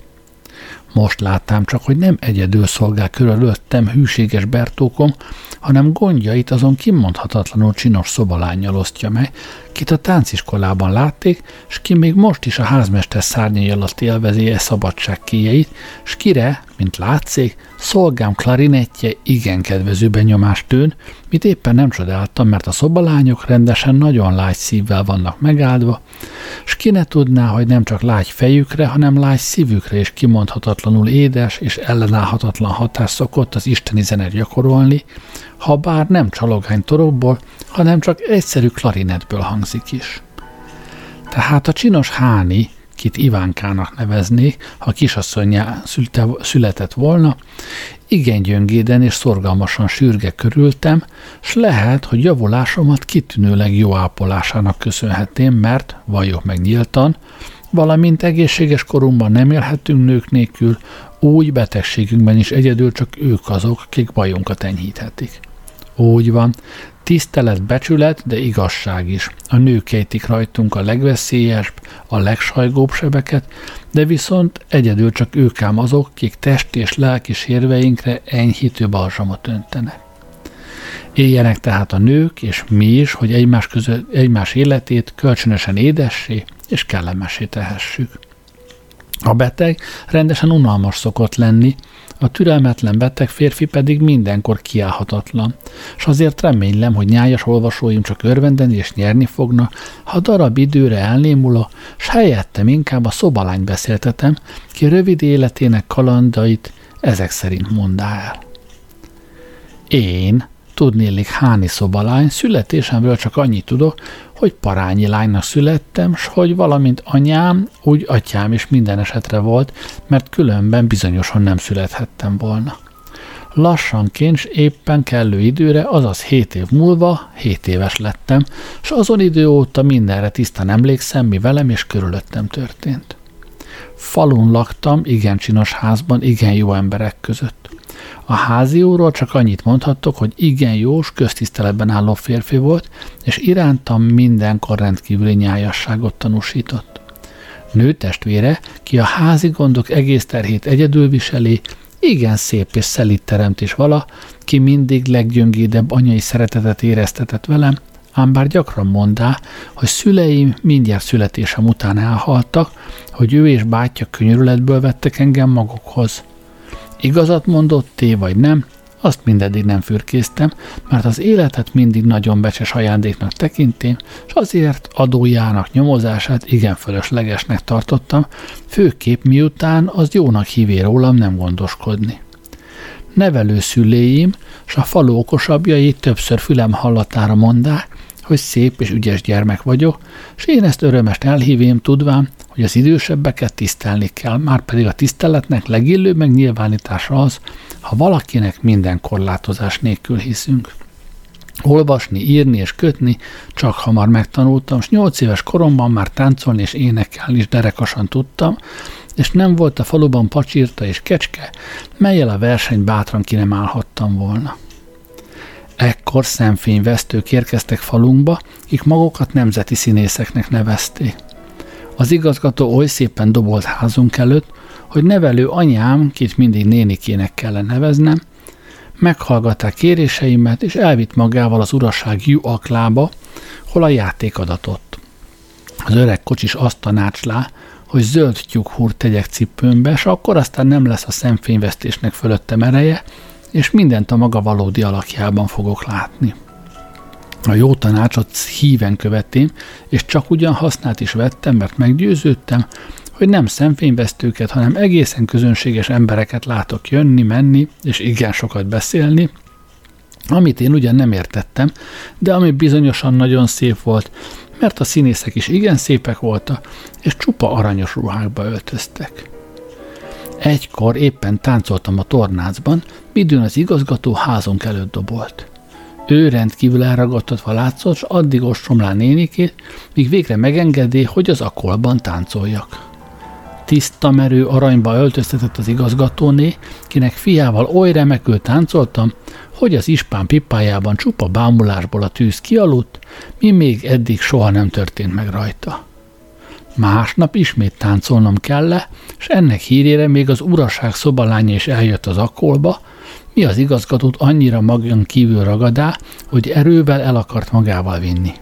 Most láttam csak, hogy nem egyedül szolgál körülöttem hűséges Bertókom, hanem gondjait azon kimondhatatlanul csinos szobalányjal osztja meg, kit a tánciskolában látték, s ki még most is a házmester szárnyai alatt élvezi e szabadság kéjeit, s kire, mint látszik, szolgám klarinettje igen kedvező benyomást tűn, mit éppen nem csodáltam, mert a szobalányok rendesen nagyon lágy szívvel vannak megáldva, s ki ne tudná, hogy nem csak lágy fejükre, hanem lágy szívükre is kimondhatatlanul édes és ellenállhatatlan hatás szokott az isteni zene gyakorolni, ha bár nem csalogány torokból, hanem csak egyszerű klarinetből hangzik is. Tehát a csinos Háni, kit Ivánkának neveznék, ha kisasszonyá született volna, igen gyöngéden és szorgalmasan sürge körültem, s lehet, hogy javulásomat kitűnőleg jó ápolásának köszönhetném, mert, valljuk meg nyíltan, valamint egészséges korunkban nem élhetünk nők nélkül, úgy betegségünkben is egyedül csak ők azok, akik bajunkat enyhíthetik. Úgy van, tisztelet, becsület, de igazság is. A nők ejtik rajtunk a legveszélyesebb, a legsajgóbb sebeket, de viszont egyedül csak ők ám azok, kik testi és lelki sérveinkre enyhítő balzsamot öntenek. Éljenek tehát a nők és mi is, hogy egymás, között, egymás életét kölcsönösen édessé és kellemessé tehessük. A beteg rendesen unalmas szokott lenni, a türelmetlen beteg férfi pedig mindenkor kiállhatatlan, és azért reménylem, hogy nyájas olvasóim csak örvendeni és nyerni fogna, ha darab időre elnémula, s helyettem inkább a szobalány beszéltetem, ki rövid életének kalandait ezek szerint mondá el. Én, tudnélik háni szobalány, születésemről csak annyit tudok, hogy parányi lánynak születtem, s hogy valamint anyám, úgy atyám is minden esetre volt, mert különben bizonyosan nem születhettem volna. Lassanként, s éppen kellő időre, azaz 7 év múlva, 7 éves lettem, s azon idő óta mindenre tisztán emlékszem, mi velem és körülöttem történt. Falun laktam, igen csinos házban, igen jó emberek között. A házi úrról csak annyit mondhattok, hogy igen jós, köztiszteletben álló férfi volt, és irántam mindenkor rendkívüli nyájasságot tanúsított. Nő testvére, ki a házi gondok egész terhét egyedül viseli, igen szép és szelít teremtés vala, ki mindig leggyöngédebb anyai szeretetet éreztetett velem, ám bár gyakran mondá, hogy szüleim mindjárt születésem után elhaltak, hogy ő és bátyja könyörületből vettek engem magukhoz. Igazat mondott, té vagy nem, azt mindeddig nem fürkésztem, mert az életet mindig nagyon becses ajándéknak tekintém, és azért adójának nyomozását igen fölöslegesnek tartottam, főképp miután az jónak hívé rólam nem gondoskodni. Nevelő szüléim, s a falu okosabbjai többször fülem hallatára mondák, hogy szép és ügyes gyermek vagyok, és én ezt örömest elhívém tudván, hogy az idősebbeket tisztelni kell, már pedig a tiszteletnek legillőbb megnyilvánítása az, ha valakinek minden korlátozás nélkül hiszünk. Olvasni, írni és kötni csak hamar megtanultam, és nyolc éves koromban már táncolni és énekelni is derekasan tudtam, és nem volt a faluban pacsírta és kecske, melyel a verseny bátran ki nem állhattam volna. Ekkor szemfényvesztők érkeztek falunkba, akik magukat nemzeti színészeknek nevezték. Az igazgató oly szépen dobolt házunk előtt, hogy nevelő anyám, kit mindig nénikének kellene neveznem, meghallgatták kéréseimet, és elvitt magával az uraság Jú aklába, hol a játék adatott. Az öreg kocsis azt tanácslá, hogy zöld tyúkhúr tegyek cipőmbe, és akkor aztán nem lesz a szemfényvesztésnek fölöttem ereje, és mindent a maga valódi alakjában fogok látni. A jó tanácsot híven követém, és csak ugyan hasznát is vettem, mert meggyőződtem, hogy nem szemfényvesztőket, hanem egészen közönséges embereket látok jönni, menni, és igen sokat beszélni, amit én ugyan nem értettem, de ami bizonyosan nagyon szép volt, mert a színészek is igen szépek voltak, és csupa aranyos ruhákba öltöztek. Egykor éppen táncoltam a tornácban, midőn az igazgató házunk előtt dobolt. Ő rendkívül elragadtatva látszott, s addig ostromlá nénikét, míg végre megengedi, hogy az akolban táncoljak. Tiszta merő aranyba öltöztetett az igazgatóné, kinek fiával oly remekül táncoltam, hogy az ispán pipájában csupa bámulásból a tűz kialudt, mi még eddig soha nem történt meg rajta. Másnap ismét táncolnom kell és ennek hírére még az uraság szobalánya is eljött az akkolba, mi az igazgatót annyira magán kívül ragadá, hogy erővel el akart magával vinni.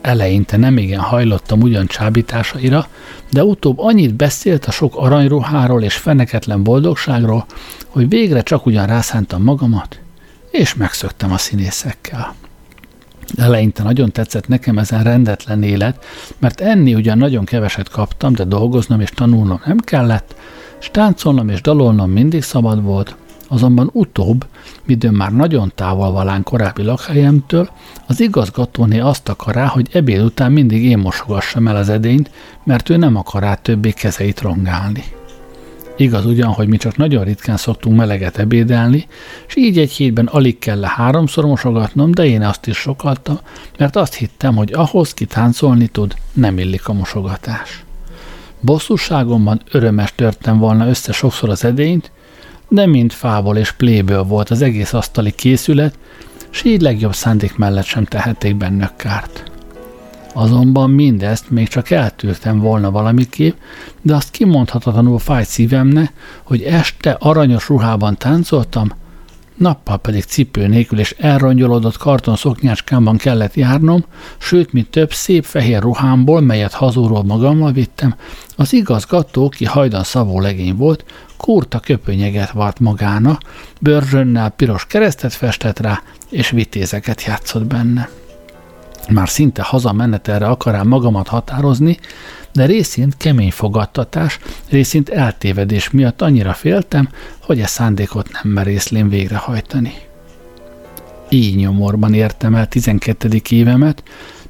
Eleinte nem igen hajlottam ugyan csábításaira, de utóbb annyit beszélt a sok aranyruháról és feneketlen boldogságról, hogy végre csak ugyan rászántam magamat, és megszöktem a színészekkel. Eleinte nagyon tetszett nekem ezen rendetlen élet, mert enni ugyan nagyon keveset kaptam, de dolgoznom és tanulnom nem kellett, és táncolnom és dalolnom mindig szabad volt, azonban utóbb, midőn már nagyon távol valán korábbi lakhelyemtől, az igazgatóné azt akará, hogy ebéd után mindig én mosogassam el az edényt, mert ő nem akar többé kezeit rongálni. Igaz ugyan, hogy mi csak nagyon ritkán szoktunk meleget ebédelni, és így egy hétben alig kell háromszor mosogatnom, de én azt is sokaltam, mert azt hittem, hogy ahhoz, ki táncolni tud, nem illik a mosogatás. Bosszúságomban örömes törtem volna össze sokszor az edényt, de mind fából és pléből volt az egész asztali készület, s így legjobb szándék mellett sem tehették bennök kárt. Azonban mindezt még csak eltűrtem volna valamiképp, de azt kimondhatatlanul fájt szívemne, hogy este aranyos ruhában táncoltam, nappal pedig cipő nélkül és elrongyolódott karton szoknyácskámban kellett járnom, sőt, mint több szép fehér ruhámból, melyet hazúról magammal vittem, az igazgató, ki hajdan szavó legény volt, kurta köpönyeget vart magána, bőrzsönnel piros keresztet festett rá, és vitézeket játszott benne. Már szinte hazamenetelre akarám magamat határozni, de részint kemény fogadtatás, részint eltévedés miatt annyira féltem, hogy e szándékot nem merészlém végrehajtani. Így nyomorban értem el 12. évemet,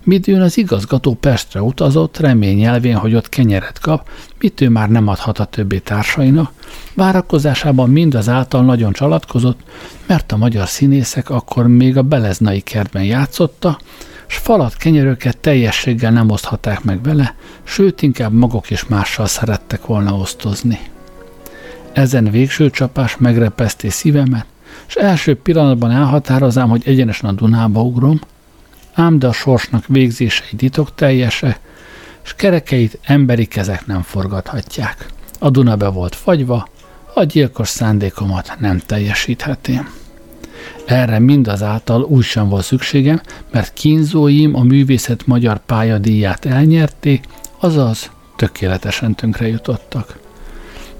midőn az igazgató Pestre utazott, reményelvén, hogy ott kenyeret kap, mit ő már nem adhat a többi társainak, várakozásában mindazáltal nagyon csalatkozott, mert a magyar színészek akkor még a Beleznai kertben játszotta, s falat kenyerőket teljességgel nem oszthatták meg vele, sőt inkább maguk is mással szerettek volna osztozni. Ezen végső csapás megrepeszté szívemet, és első pillanatban elhatározám, hogy egyenesen a Dunába ugrom, ám de a sorsnak végzései titok teljese, és kerekeit emberi kezek nem forgathatják. A Duna be volt fagyva, a gyilkos szándékomat nem teljesíthetém. Erre mindazáltal úgy sem volt szükségem, mert kínzóim a művészet magyar pályadíját elnyerték, azaz tökéletesen tönkre jutottak.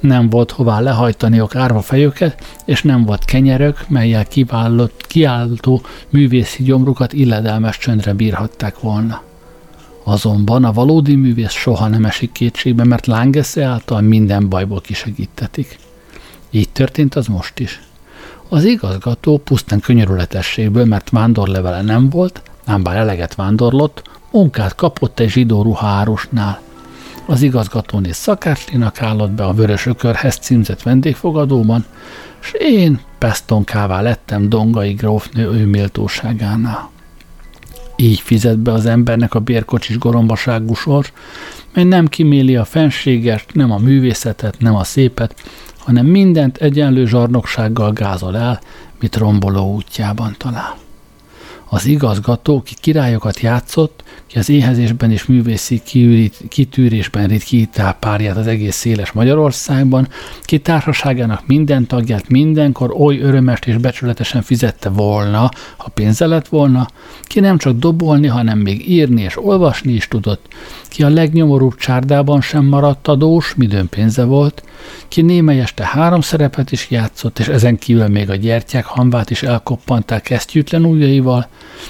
Nem volt hová lehajtaniok árva fejüket, és nem volt kenyerök, melyel kivállott, kiálltó művészi gyomrukat illedelmes csöndre bírhatták volna. Azonban a valódi művész soha nem esik kétségbe, mert Langesze által minden bajból kisegítetik. Így történt az most is. Az igazgató pusztán könyörületességből, mert vándorlevele nem volt, ám bár eleget vándorlott, munkát kapott egy zsidó ruhárusnál. Az igazgatóné szakácslinak állott be a Vörös Ökörhez címzett vendégfogadóban, és én pestonkává lettem Dongai grófnő ő méltóságánál. Így fizet be az embernek a bérkocsis gorombaságú sor, mely nem kiméli a fenségest, nem a művészetet, nem a szépet, hanem mindent egyenlő zsarnoksággal gázol el, mit romboló útjában talál. Az igazgató, ki királyokat játszott, ki az éhezésben és művészi kitűrésben ritkítál párját az egész széles Magyarországban, ki társaságának minden tagját mindenkor oly örömest és becsületesen fizette volna, ha pénze lett volna, ki nem csak dobolni, hanem még írni és olvasni is tudott, ki a legnyomorúbb csárdában sem maradt adós, midőn pénze volt, ki némely este három szerepet is játszott, és ezen kívül még a gyertyák hamvát is elkoppanták kesztyűtlen ujjaival,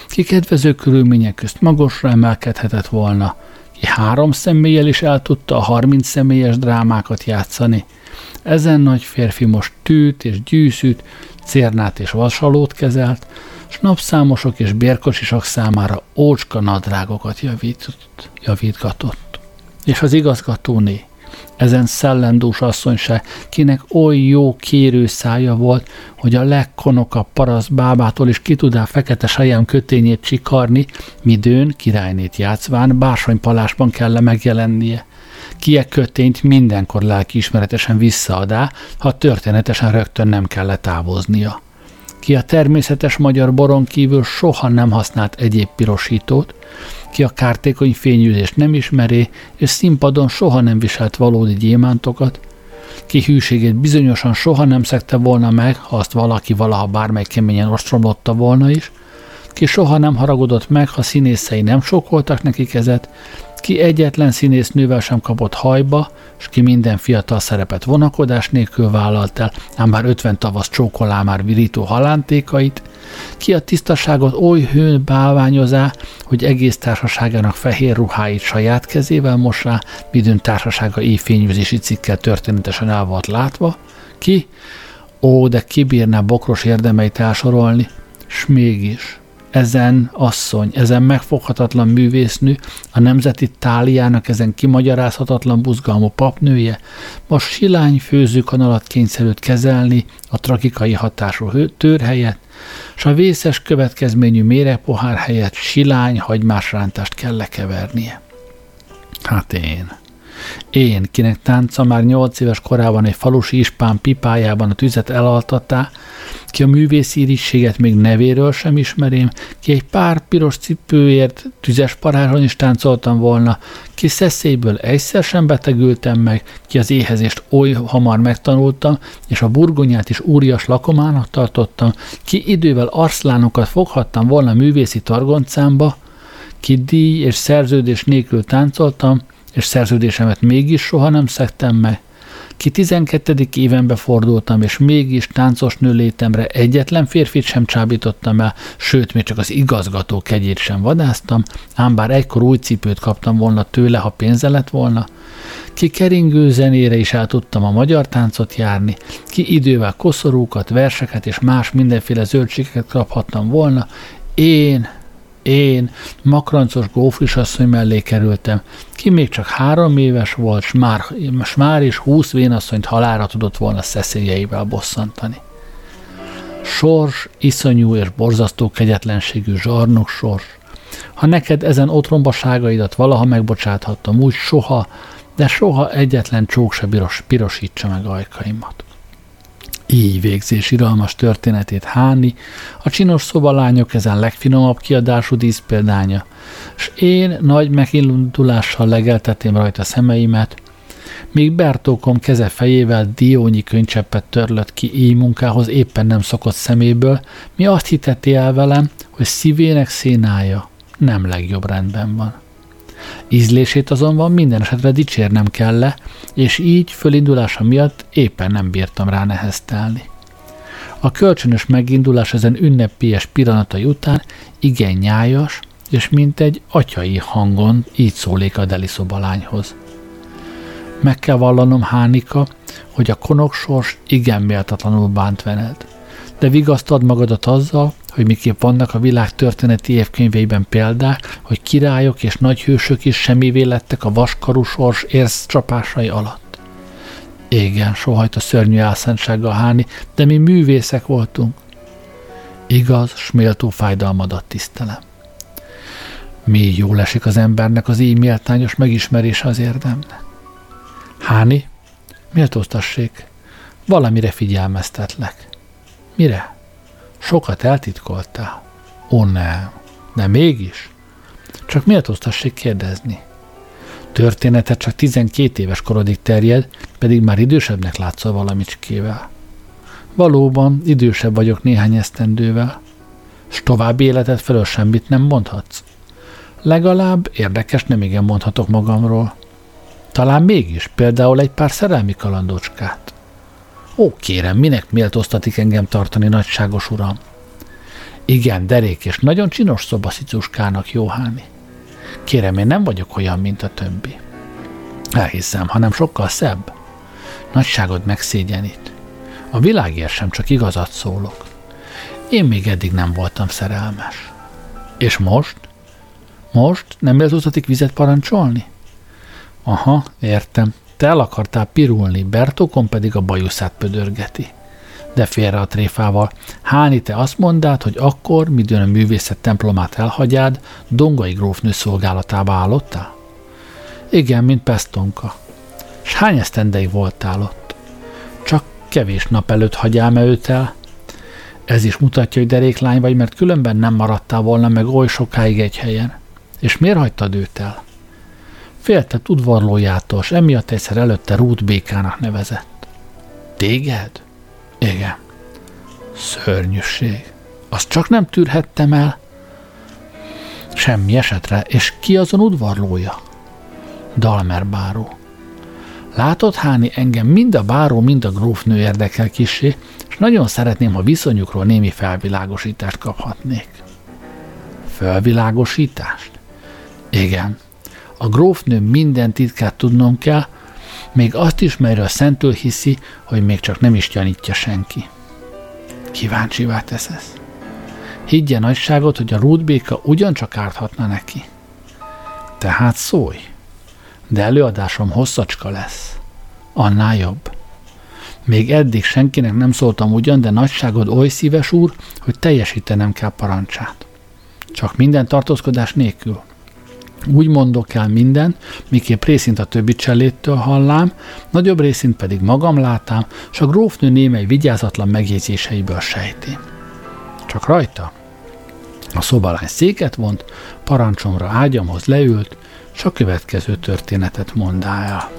ki kedvező körülmények közt magasra emelkedhetett volna, ki három személlyel is el tudta a harminc személyes drámákat játszani. Ezen nagy férfi most tűt és gyűszűt, cérnát és vasalót kezelt, s napszámosok és bérkosisok számára ócska nadrágokat javított, javítgatott. És az igazgatóné, ezen szellemdús asszony se, kinek oly jó kérő szája volt, hogy a legkonokabb paraszt bábától is ki tudná fekete sajám kötényét csikarni, midőn, királynét játszván, bársonypalásban kell megjelennie. Kie kötényt mindenkor lelkiismeretesen visszaadá, ha történetesen rögtön nem kell távoznia. Ki a természetes magyar boron kívül soha nem használt egyéb pirosítót, ki a kártékony fényűzést nem ismeri, és színpadon soha nem viselt valódi gyémántokat, ki hűségét bizonyosan soha nem szekte volna meg, ha azt valaki valaha bármely keményen ostromlotta volna is, ki soha nem haragudott meg, ha színészei nem sokoltak neki kezet, ki egyetlen színésznővel sem kapott hajba, és ki minden fiatal szerepet vonakodás nélkül vállalt el, ám bár ötven tavasz csókolá már virító halántékait, ki a tisztaságot oly hőn bálványozá, hogy egész társaságának fehér ruháit saját kezével mosá, midőn társasága éjfényűzési cikkel történetesen el volt látva, ki, ó, de kibírná bokros érdemeit elsorolni, s mégis, ezen asszony, ezen megfoghatatlan művésznő, a nemzeti táliának ezen kimagyarázhatatlan buzgalmú papnője, most silány főzőkanalat kényszerült kezelni a tragikai hatású tőr helyett, s a vészes következményű méregpohár helyett silány hagymásrántást kell lekevernie. Hát én. Én, kinek tánca már nyolc éves korában egy falusi ispán pipájában a tüzet elaltattá, ki a művészi irigységet még nevéről sem ismerém, ki egy pár piros cipőért tüzes paráron is táncoltam volna, ki szeszélyből egyszer sem betegültem meg, ki az éhezést oly hamar megtanultam, és a burgonyát is úrias lakomának tartottam, ki idővel arszlánokat foghattam volna művészi targoncámba, ki díj és szerződés nélkül táncoltam, és szerződésemet mégis soha nem szektem meg, ki 12. évenbe fordultam, és mégis táncos nő létemre egyetlen férfit sem csábítottam el, sőt, még csak az igazgató kegyét sem vadáztam, ám bár egykor új cipőt kaptam volna tőle, ha pénze lett volna. Ki keringő zenére is el tudtam a magyar táncot járni, ki idővel koszorúkat, verseket és más mindenféle zöldségeket kaphattam volna, én, én makrancos gófrisasszony mellé kerültem, ki még csak három éves volt, s már, s már is húsz vénasszonyt halára tudott volna szeszélyeivel bosszantani. Sors, iszonyú és borzasztó kegyetlenségű zsarnok sors. Ha neked ezen otrombaságaidat valaha megbocsáthattam, úgy soha, de soha egyetlen csók se piros, pirosítsa meg ajkaimat így végzés iralmas történetét Háni, a csinos szobalányok ezen legfinomabb kiadású díszpéldánya, s én nagy megindulással legeltetém rajta szemeimet, míg Bertókom keze fejével diónyi könycseppet törlött ki így munkához éppen nem szokott szeméből, mi azt hiteti el velem, hogy szívének szénája nem legjobb rendben van. Ízlését azonban minden esetre dicsérnem kell le, és így fölindulása miatt éppen nem bírtam rá neheztelni. A kölcsönös megindulás ezen ünnepélyes pillanatai után igen nyájas, és mint egy atyai hangon így szólék a deli szobalányhoz. Meg kell vallanom, Hánika, hogy a konoksors igen méltatlanul bánt veled. De vigasztad magadat azzal, hogy miképp vannak a világ történeti évkönyveiben példák, hogy királyok és nagyhősök is semmivé lettek a vaskarú sors érszcsapásai alatt. Igen, sohajt a szörnyű álszentsággal háni, de mi művészek voltunk. Igaz, s méltó fájdalmadat tisztelem. Mi jól esik az embernek az így méltányos megismerése az érdemnek. Háni, méltóztassék, valamire figyelmeztetlek. Mire? Sokat eltitkoltál? Ó, nem. De mégis? Csak méltóztassék kérdezni. Története csak 12 éves korodig terjed, pedig már idősebbnek látszol valamicskével. Valóban, idősebb vagyok néhány esztendővel. S további életet felől semmit nem mondhatsz? Legalább érdekes nem igen mondhatok magamról. Talán mégis, például egy pár szerelmi kalandocskát. Ó, kérem, minek méltóztatik engem tartani nagyságos uram? Igen, derék és nagyon csinos szobaszicuskának, Jóháni. Kérem, én nem vagyok olyan, mint a többi. Elhiszem, hanem sokkal szebb. Nagyságod megszégyenít. A világért sem csak igazat szólok. Én még eddig nem voltam szerelmes. És most? Most nem méltóztatik vizet parancsolni? Aha, értem. Te el akartál pirulni, Bertókon pedig a bajuszát pödörgeti. De félre a tréfával. Háni, te azt mondád, hogy akkor, midőn a művészet templomát elhagyád, Dongai grófnő szolgálatába állottál? Igen, mint Pestonka. S hány esztendeig voltál ott? Csak kevés nap előtt hagyál me őt el. Ez is mutatja, hogy deréklány vagy, mert különben nem maradtál volna meg oly sokáig egy helyen. És miért hagytad őt el? Féltett udvarlójától, és emiatt egyszer előtte Rút békának nevezett. Téged? Igen. Szörnyűség. Azt csak nem tűrhettem el. Semmi esetre, és ki azon udvarlója? Dalmer báró. Látod, Háni, engem mind a báró, mind a grófnő érdekel kisé, és nagyon szeretném, ha viszonyukról némi felvilágosítást kaphatnék. Felvilágosítást? Igen, a grófnő minden titkát tudnom kell, még azt is, melyről szentől hiszi, hogy még csak nem is gyanítja senki. Kíváncsivá teszesz. Higgye nagyságot, hogy a rútbéka ugyancsak árthatna neki. Tehát szólj. De előadásom hosszacska lesz. Annál jobb. Még eddig senkinek nem szóltam ugyan, de nagyságod oly szíves úr, hogy teljesítenem kell parancsát. Csak minden tartózkodás nélkül. Úgy mondok el minden, miképp részint a többi cseléttől hallám, nagyobb részint pedig magam látám, s a grófnő némely vigyázatlan megjegyzéseiből sejti. Csak rajta? A szobalány széket vont, parancsomra ágyamhoz leült, s a következő történetet mondá el.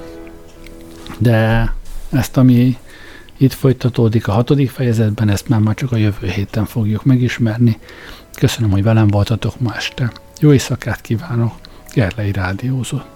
De ezt, ami itt folytatódik a hatodik fejezetben, ezt már, már csak a jövő héten fogjuk megismerni. Köszönöm, hogy velem voltatok ma este. Jó éjszakát kívánok! Gerlei Rádiózott.